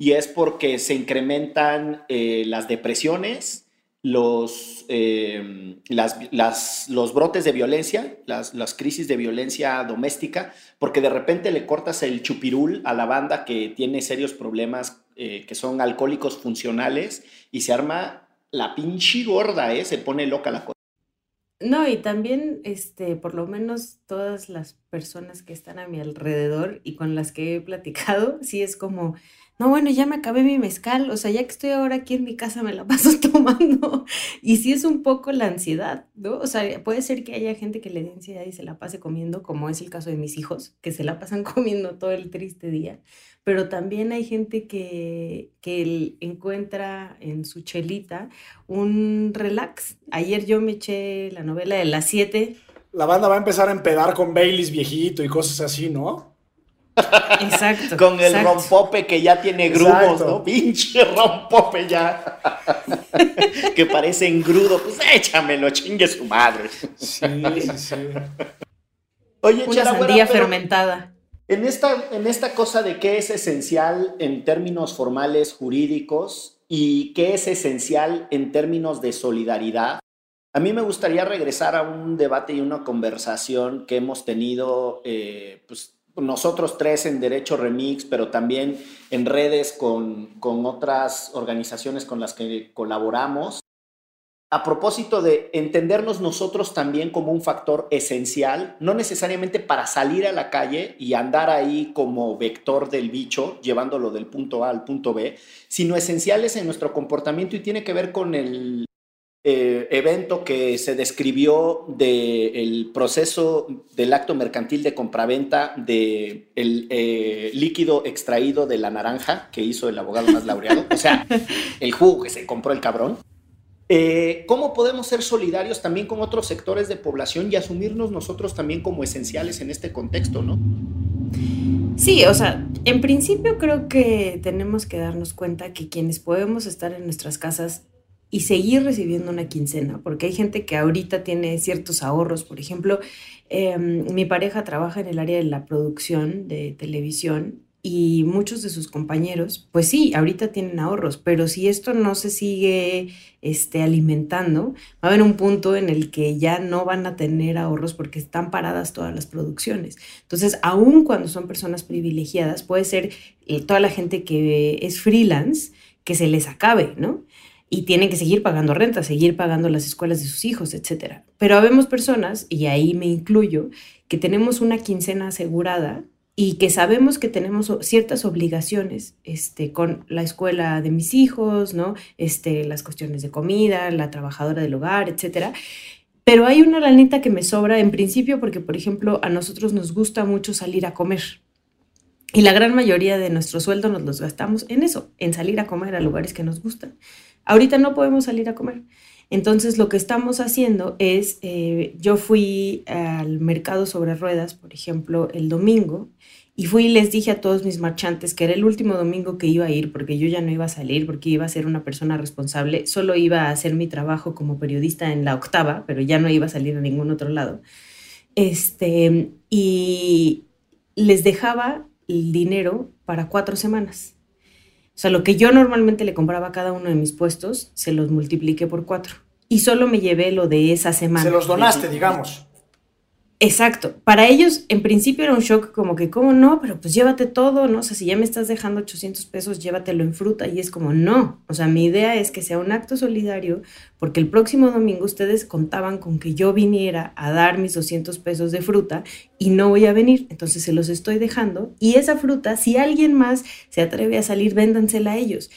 y es porque se incrementan eh, las depresiones, los, eh, las, los brotes de violencia, las, las, crisis de violencia doméstica, porque de repente le cortas el chupirul a la banda que tiene serios problemas, eh, que son alcohólicos funcionales, y se arma la pinche gorda, ¿eh? se pone loca la cosa. No, y también, este, por lo menos todas las personas que están a mi alrededor y con las que he platicado, sí es como, no, bueno, ya me acabé mi mezcal, o sea, ya que estoy ahora aquí en mi casa me la paso tomando. Y sí es un poco la ansiedad, ¿no? O sea, puede ser que haya gente que le dé ansiedad y se la pase comiendo, como es el caso de mis hijos, que se la pasan comiendo todo el triste día. Pero también hay gente que, que encuentra en su chelita un relax. Ayer yo me eché la novela de las 7. La banda va a empezar a empedar con Baileys viejito y cosas así, ¿no? Exacto. Con el rompope que ya tiene grumos, ¿no? Pinche rompope ya. que parece engrudo. Pues échamelo, chingue su madre. Sí, sí. Oye, Una sandía fermentada. En esta, en esta cosa de qué es esencial en términos formales jurídicos y qué es esencial en términos de solidaridad, a mí me gustaría regresar a un debate y una conversación que hemos tenido eh, pues, nosotros tres en Derecho Remix, pero también en redes con, otras organizaciones con las que colaboramos, a propósito de entendernos nosotros también como un factor esencial, no necesariamente para salir a la calle y andar ahí como vector del bicho, llevándolo del punto A al punto B, sino esenciales en nuestro comportamiento y tiene que ver con el eh, evento que se describió del proceso del acto mercantil de compraventa del de eh, líquido extraído de la naranja que hizo el abogado más laureado, o sea, el jugo que se compró el cabrón. Eh, ¿Cómo podemos ser solidarios también con otros sectores de población y asumirnos nosotros también como esenciales en este contexto, no? Sí, o sea, en principio creo que tenemos que darnos cuenta que quienes podemos estar en nuestras casas y seguir recibiendo una quincena, porque hay gente que ahorita tiene ciertos ahorros, por ejemplo, em, mi pareja trabaja en el área de la producción de televisión y muchos de sus compañeros, pues sí, ahorita tienen ahorros, pero si esto no se sigue este, alimentando, va a haber un punto en el que ya no van a tener ahorros porque están paradas todas las producciones. Entonces, aun cuando son personas privilegiadas, puede ser eh, toda la gente que es freelance, que se les acabe, ¿no? Y tienen que seguir pagando renta, seguir pagando las escuelas de sus hijos, etc. Pero habemos personas, y ahí me incluyo, que tenemos una quincena asegurada y que sabemos que tenemos ciertas obligaciones este, con la escuela de mis hijos, ¿no? Este, las cuestiones de comida, la trabajadora del hogar, etcétera. Pero hay una lanita que me sobra en principio porque, por ejemplo, a nosotros nos gusta mucho salir a comer. Y la gran mayoría de nuestro sueldo nos los gastamos en eso, en salir a comer a lugares que nos gustan. Ahorita no podemos salir a comer. Entonces lo que estamos haciendo es, eh, yo fui al mercado sobre ruedas, por ejemplo, el domingo, y fui y les dije a todos mis marchantes que era el último domingo que iba a ir porque yo ya no iba a salir, porque iba a ser una persona responsable, solo iba a hacer mi trabajo como periodista en la octava, pero ya no iba a salir a ningún otro lado. Este, y les dejaba el dinero para cuatro semanas. O sea, lo que yo normalmente le compraba a cada uno de mis puestos, se los multipliqué por cuatro. Y solo me llevé lo de esa semana. Se los donaste, digamos. Exacto. Para ellos, en principio era un shock como que, ¿cómo no? Pero pues llévate todo, ¿no? O sea, si ya me estás dejando 800 pesos, llévatelo en fruta. Y es como, no. O sea, mi idea es que sea un acto solidario porque el próximo domingo ustedes contaban con que yo viniera a dar mis 200 pesos de fruta y no voy a venir. Entonces se los estoy dejando. Y esa fruta, si alguien más se atreve a salir, véndansela a ellos.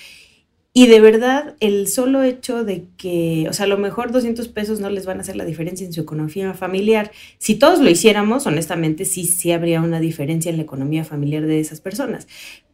Y de verdad, el solo hecho de que, o sea, a lo mejor 200 pesos no les van a hacer la diferencia en su economía familiar. Si todos lo hiciéramos, honestamente, sí, sí habría una diferencia en la economía familiar de esas personas.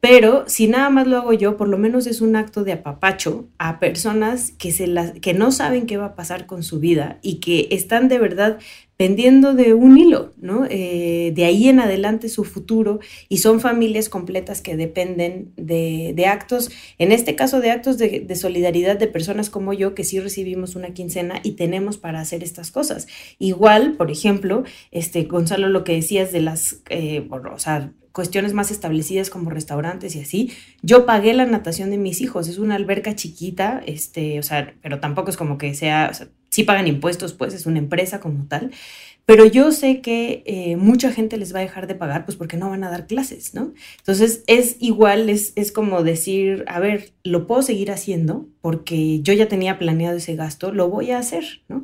Pero si nada más lo hago yo, por lo menos es un acto de apapacho a personas que, se las, que no saben qué va a pasar con su vida y que están de verdad pendiendo de un hilo, ¿no? Eh, de ahí en adelante su futuro y son familias completas que dependen de, actos, en este caso de actos de, solidaridad de personas como yo que sí recibimos una quincena y tenemos para hacer estas cosas. Igual, por ejemplo, este, Gonzalo, lo que decías de las, eh, o sea, cuestiones más establecidas como restaurantes y así. Yo pagué la natación de mis hijos, es una alberca chiquita, este, o sea, pero tampoco es como que sea, o sea, sí pagan impuestos, pues es una empresa como tal, pero yo sé que eh, mucha gente les va a dejar de pagar, pues porque no van a dar clases, ¿no? Entonces es igual, es, es como decir, a ver, lo puedo seguir haciendo porque yo ya tenía planeado ese gasto, lo voy a hacer, ¿no?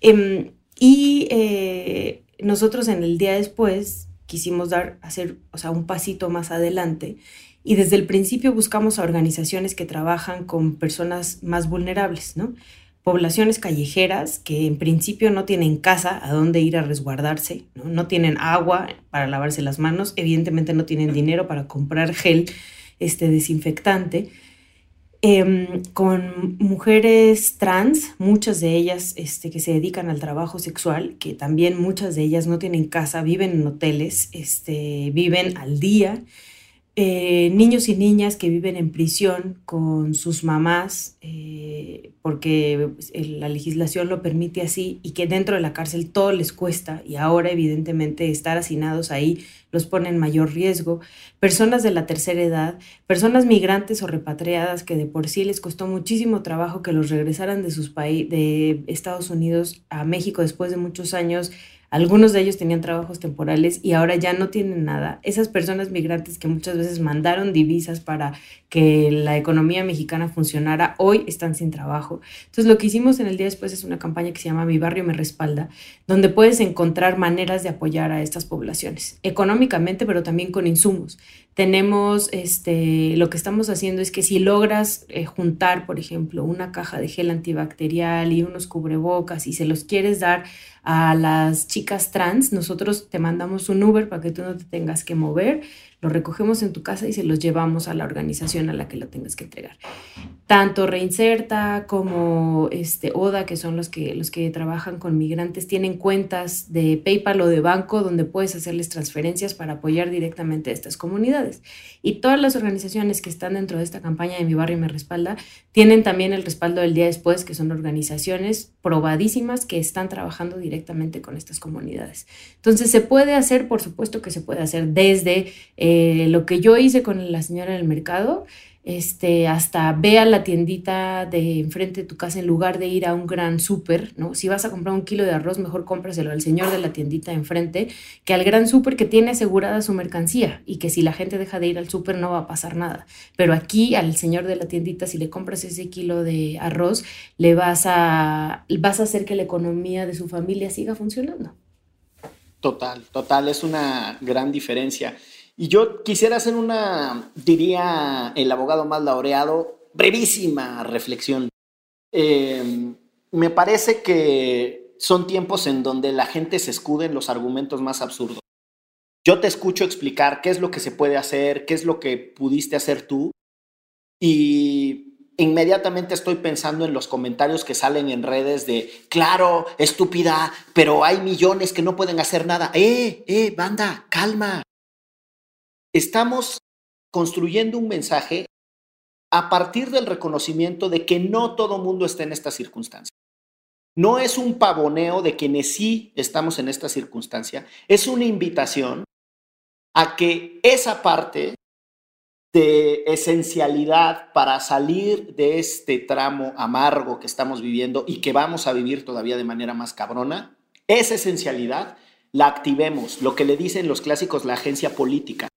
Em, y eh, nosotros en el día después quisimos dar, hacer, o sea, un pasito más adelante. Y desde el principio buscamos a organizaciones que trabajan con personas más vulnerables, ¿no? Poblaciones callejeras que en principio no tienen casa a dónde ir a resguardarse, ¿no? no tienen agua para lavarse las manos, evidentemente no tienen dinero para comprar gel este, desinfectante. Em, con mujeres trans, muchas de ellas este, que se dedican al trabajo sexual, que también muchas de ellas no tienen casa, viven en hoteles, este, viven al día. Eh, niños y niñas que viven en prisión con sus mamás, eh, porque la legislación lo permite así, y que dentro de la cárcel todo les cuesta, y ahora evidentemente estar hacinados ahí los pone en mayor riesgo, personas de la tercera edad, personas migrantes o repatriadas que de por sí les costó muchísimo trabajo que los regresaran de sus de Estados Unidos a México después de muchos años algunos de ellos tenían trabajos temporales y ahora ya no tienen nada. Esas personas migrantes que muchas veces mandaron divisas para que la economía mexicana funcionara, hoy están sin trabajo. Entonces lo que hicimos en el día después es una campaña que se llama Mi barrio me respalda, donde puedes encontrar maneras de apoyar a estas poblaciones, económicamente, pero también con insumos tenemos, este, lo que estamos haciendo es que si logras eh, juntar, por ejemplo, una caja de gel antibacterial y unos cubrebocas y se los quieres dar a las chicas trans, nosotros te mandamos un Uber para que tú no te tengas que mover lo recogemos en tu casa y se los llevamos a la organización a la que lo tengas que entregar. Tanto Reinserta como este, ODA, que son los que, los que trabajan con migrantes, tienen cuentas de PayPal o de banco donde puedes hacerles transferencias para apoyar directamente a estas comunidades. Y todas las organizaciones que están dentro de esta campaña de Mi Barrio Me Respalda tienen también el respaldo del día después, que son organizaciones probadísimas que están trabajando directamente con estas comunidades. Entonces, se puede hacer, por supuesto que se puede hacer desde... Eh, lo que yo hice con la señora del mercado, este, hasta ve a la tiendita de enfrente de tu casa en lugar de ir a un gran súper, ¿no? Si vas a comprar un kilo de arroz, mejor cómpraselo al señor de la tiendita enfrente que al gran súper que tiene asegurada su mercancía y que si la gente deja de ir al súper no va a pasar nada. Pero aquí al señor de la tiendita, si le compras ese kilo de arroz, le vas a, vas a hacer que la economía de su familia siga funcionando. Total, total, es una gran diferencia. Y yo quisiera hacer una, diría el abogado más laureado, brevísima reflexión. Eh, me parece que son tiempos en donde la gente se escude en los argumentos más absurdos. Yo te escucho explicar qué es lo que se puede hacer, qué es lo que pudiste hacer tú, y inmediatamente estoy pensando en los comentarios que salen en redes de, claro, estúpida, pero hay millones que no pueden hacer nada. Eh, eh, banda, calma estamos construyendo un mensaje a partir del reconocimiento de que no todo mundo está en esta circunstancia. No es un pavoneo de quienes sí estamos en esta circunstancia, es una invitación a que esa parte de esencialidad para salir de este tramo amargo que estamos viviendo y que vamos a vivir todavía de manera más cabrona, esa esencialidad la activemos, lo que le dicen los clásicos la agencia política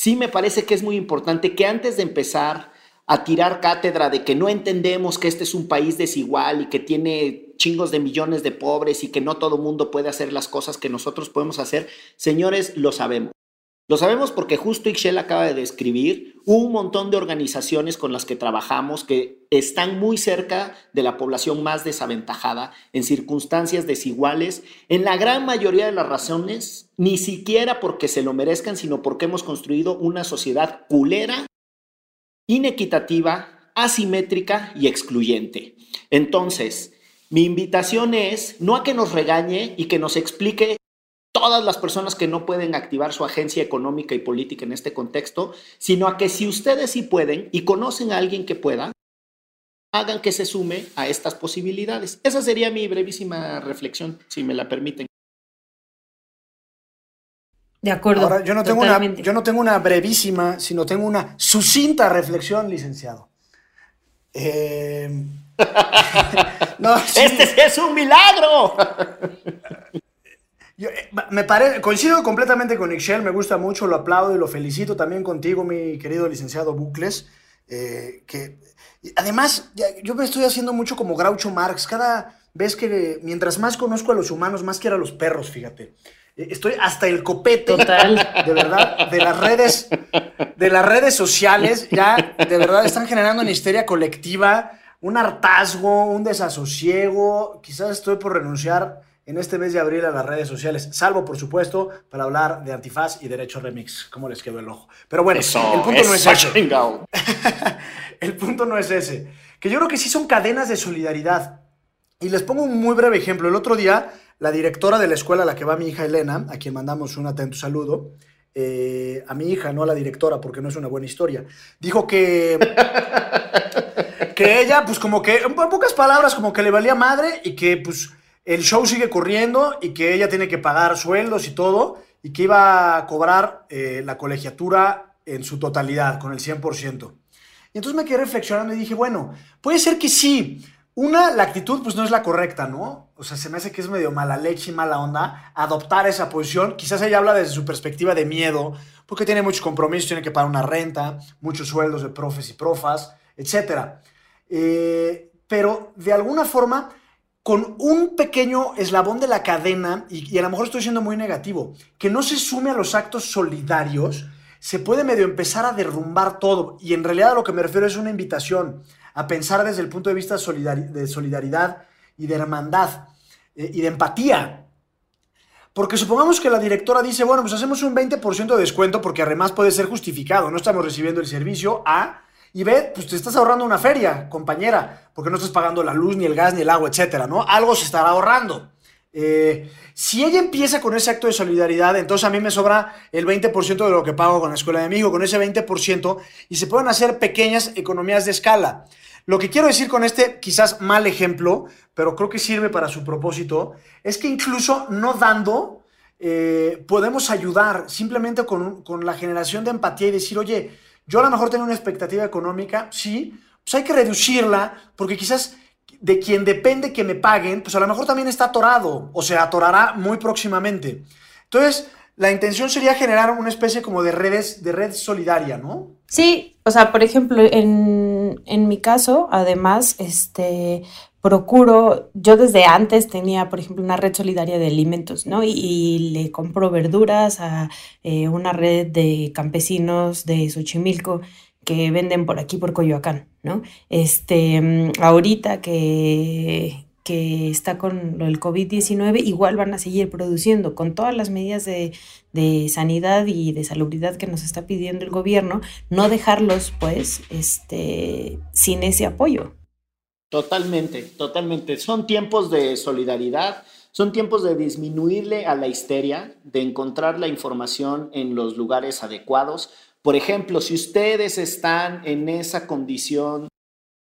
sí me parece que es muy importante que antes de empezar a tirar cátedra de que no entendemos que este es un país desigual y que tiene chingos de millones de pobres y que no todo mundo puede hacer las cosas que nosotros podemos hacer, señores, lo sabemos. Lo sabemos porque justo Ixchel acaba de describir un montón de organizaciones con las que trabajamos que están muy cerca de la población más desaventajada, en circunstancias desiguales, en la gran mayoría de las razones, ni siquiera porque se lo merezcan, sino porque hemos construido una sociedad culera, inequitativa, asimétrica y excluyente. Entonces, mi invitación es no a que nos regañe y que nos explique todas las personas que no pueden activar su agencia económica y política en este contexto, sino a que si ustedes sí pueden y conocen a alguien que pueda, hagan que se sume a estas posibilidades. Esa sería mi brevísima reflexión, si me la permiten. De acuerdo. Ahora, yo no, tengo una, yo no tengo una brevísima, sino tengo una sucinta reflexión, licenciado. Eh, no, Este es un milagro. Eh, me coincido completamente con Ixchel, me gusta mucho, lo aplaudo y lo felicito también contigo, mi querido licenciado Bucles. Eh, que además, yo me estoy haciendo mucho como Groucho Marx. Cada vez que, mientras más conozco a los humanos, más quiero a los perros, fíjate. Eh, estoy hasta el copete, de verdad, de las redes, de las redes sociales. Ya, de verdad, están generando una histeria colectiva, un hartazgo, un desasosiego. Quizás estoy por renunciar en este mes de abril a las redes sociales, salvo por supuesto para hablar de antifaz y derecho remix. ¿Cómo les quedó el ojo? Pero bueno, el punto no es ese. el punto no es ese. Que yo creo que sí son cadenas de solidaridad. Y les pongo un muy breve ejemplo. El otro día, la directora de la escuela a la que va mi hija Elena, a quien mandamos un atento saludo, eh, a mi hija, no a la directora, porque no es una buena historia, dijo que, que ella, pues como que, en pocas palabras, como que le valía madre y que pues el show sigue corriendo y que ella tiene que pagar sueldos y todo, y que iba a cobrar eh, la colegiatura en su totalidad, con el 100%. Y entonces me quedé reflexionando y dije, bueno, puede ser que sí, Una, la actitud pues no es la correcta, ¿no? O sea, se me hace que es medio mala leche y mala onda adoptar esa posición. Quizás ella habla desde su perspectiva de miedo, porque tiene muchos compromisos, tiene que pagar una renta, muchos sueldos de profes y profas, etc. Eh, pero de alguna forma, con un pequeño eslabón de la cadena, y, a lo mejor estoy siendo muy negativo, que no se sume a los actos solidarios, se puede medio empezar a derrumbar todo. Y en realidad a lo que me refiero es una invitación a pensar desde el punto de vista de solidaridad y de hermandad eh, y de empatía. Porque supongamos que la directora dice, bueno, pues hacemos un 20% de descuento porque además puede ser justificado, no estamos recibiendo el servicio A y B, pues te estás ahorrando una feria, compañera, porque no estás pagando la luz, ni el gas, ni el agua, etcétera, ¿no? Algo se estará ahorrando. Eh, si ella empieza con ese acto de solidaridad, entonces a mí me sobra el 20% de lo que pago con la escuela de mi hijo, con ese 20%, y se pueden hacer pequeñas economías de escala. Lo que quiero decir con este quizás mal ejemplo, pero creo que sirve para su propósito, es que incluso no dando, eh, podemos ayudar simplemente con, con la generación de empatía y decir, oye, yo a lo mejor tengo una expectativa económica, sí, pues hay que reducirla, porque quizás de quien depende que me paguen, pues a lo mejor también está atorado o se atorará muy próximamente. Entonces, la intención sería generar una especie como de redes, de red solidaria, ¿no? Sí, o sea, por ejemplo, en, en mi caso, además, este, procuro, yo desde antes tenía, por ejemplo, una red solidaria de alimentos, ¿no? Y, le compro verduras a eh, una red de campesinos de Xochimilco que venden por aquí, por Coyoacán, ¿no? Este, mm, ahorita que, que está con lo del COVID-19, igual van a seguir produciendo con todas las medidas de, de, sanidad y de salubridad que nos está pidiendo el gobierno, no dejarlos, pues, este, sin ese apoyo. Totalmente, totalmente. Son tiempos de solidaridad, son tiempos de disminuirle a la histeria, de encontrar la información en los lugares adecuados, por ejemplo, si ustedes están en esa condición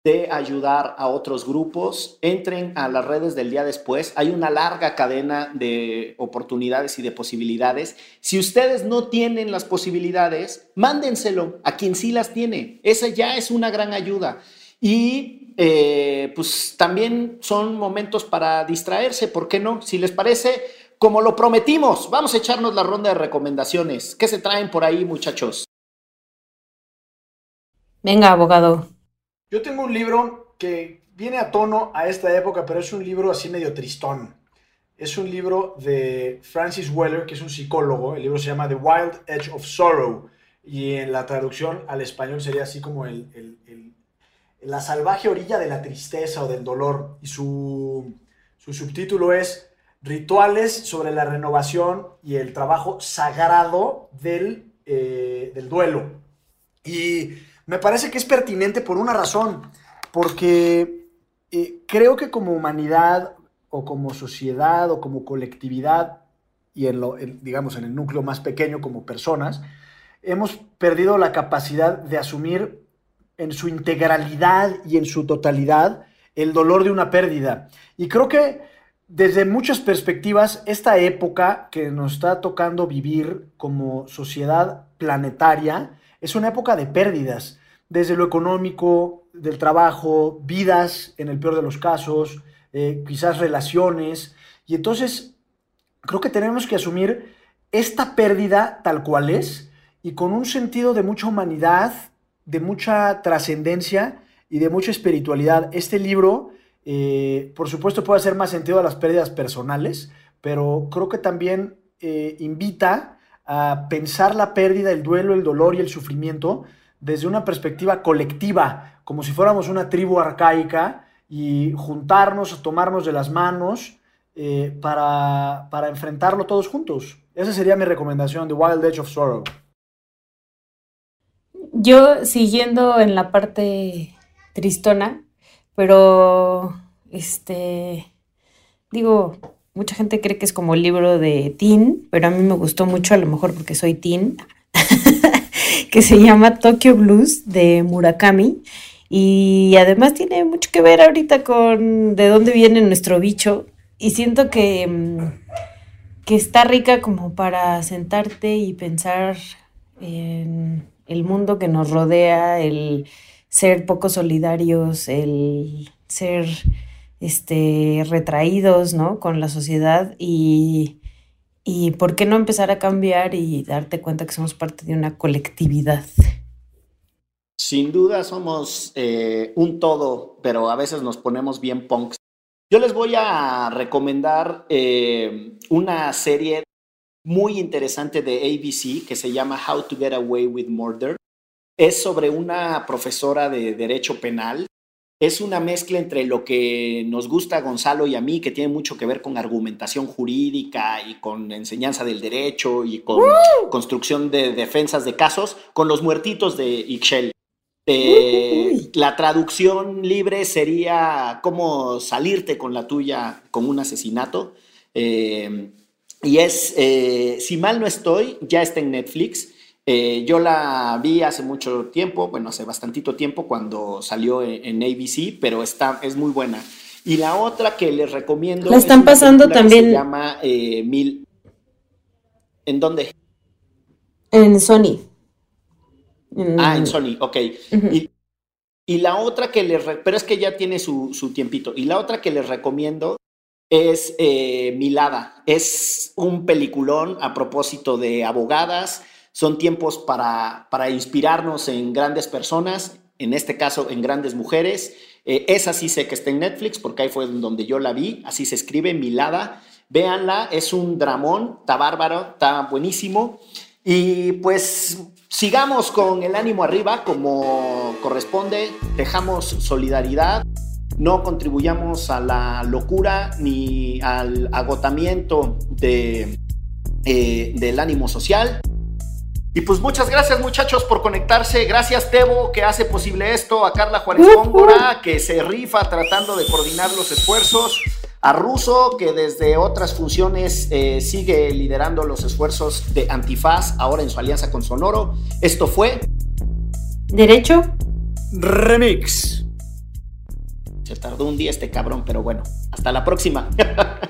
de ayudar a otros grupos, entren a las redes del día después. Hay una larga cadena de oportunidades y de posibilidades. Si ustedes no tienen las posibilidades, mándenselo a quien sí las tiene. Esa ya es una gran ayuda. Y eh, pues también son momentos para distraerse, ¿por qué no? Si les parece, como lo prometimos, vamos a echarnos la ronda de recomendaciones. ¿Qué se traen por ahí, muchachos? Venga, abogado. Yo tengo un libro que viene a tono a esta época, pero es un libro así medio tristón. Es un libro de Francis Weller, que es un psicólogo. El libro se llama The Wild Edge of Sorrow. Y en la traducción al español sería así como el, la salvaje orilla de la tristeza o del dolor. Y su, subtítulo es Rituales sobre la renovación y el trabajo sagrado del, eh, del duelo. Y me parece que es pertinente por una razón, porque eh, creo que como humanidad o como sociedad o como colectividad y en lo, digamos en el núcleo más pequeño como personas, hemos perdido la capacidad de asumir en su integralidad y en su totalidad el dolor de una pérdida. Y creo que desde muchas perspectivas, esta época que nos está tocando vivir como sociedad planetaria es una época de pérdidas desde lo económico, del trabajo, vidas en el peor de los casos, eh, quizás relaciones. Y entonces creo que tenemos que asumir esta pérdida tal cual es y con un sentido de mucha humanidad, de mucha trascendencia y de mucha espiritualidad. Este libro, eh, por supuesto, puede hacer más sentido a las pérdidas personales, pero creo que también eh, invita a pensar la pérdida, el duelo, el dolor y el sufrimiento desde una perspectiva colectiva, como si fuéramos una tribu arcaica y juntarnos, tomarnos de las manos eh, para, para enfrentarlo todos juntos. Esa sería mi recomendación de Wild Edge of Sorrow. Yo siguiendo en la parte tristona, pero este digo, mucha gente cree que es como el libro de teen, pero a mí me gustó mucho, a lo mejor porque soy teen. que se llama Tokyo Blues de Murakami. Y además tiene mucho que ver ahorita con de dónde viene nuestro bicho. Y siento que, mm, que está rica como para sentarte y pensar en el mundo que nos rodea, el ser poco solidarios, el ser este, retraídos, ¿no? Con la sociedad y, y por qué no empezar a cambiar y darte cuenta que somos parte de una colectividad. Sin duda somos eh, un todo, pero a veces nos ponemos bien punks. Yo les voy a recomendar eh, una serie muy interesante de ABC que se llama How to Get Away with Murder. Es sobre una profesora de derecho penal. Es una mezcla entre lo que nos gusta a Gonzalo y a mí, que tiene mucho que ver con argumentación jurídica y con enseñanza del derecho y con construcción de defensas de casos, con los muertitos de Ixchel. Eh, la traducción libre sería cómo salirte con la tuya con un asesinato. Eh, y es, eh, si mal no estoy, ya está en Netflix. yo la vi hace mucho tiempo, bueno, hace bastantito tiempo cuando salió en, ABC, pero está, es muy buena. Y la otra que les recomiendo. La están pasando también. se llama Mil. ¿En dónde? En Sony. Ah, en Sony, ok. y, la otra que les, pero es que ya tiene su, tiempito, y la otra que les recomiendo es eh, Milada. Es un peliculón a propósito de abogadas. Son tiempos para, para inspirarnos en grandes personas, en este caso en grandes mujeres. Eh, esa sí sé que está en Netflix porque ahí fue donde yo la vi. Así se escribe, Milada. Véanla, es un dramón, está bárbaro, está buenísimo. Y pues sigamos con el ánimo arriba como corresponde, dejamos solidaridad, no contribuyamos a la locura ni al agotamiento de, eh, del ánimo social. Y pues muchas gracias muchachos por conectarse. Gracias Tebo que hace posible esto. A Carla Juárez Góngora que se rifa tratando de coordinar los esfuerzos a Russo, que desde otras funciones eh, sigue liderando los esfuerzos de Antifaz, ahora en su alianza con Sonoro. Esto fue... Derecho. Remix. Se tardó un día este cabrón, pero bueno, hasta la próxima.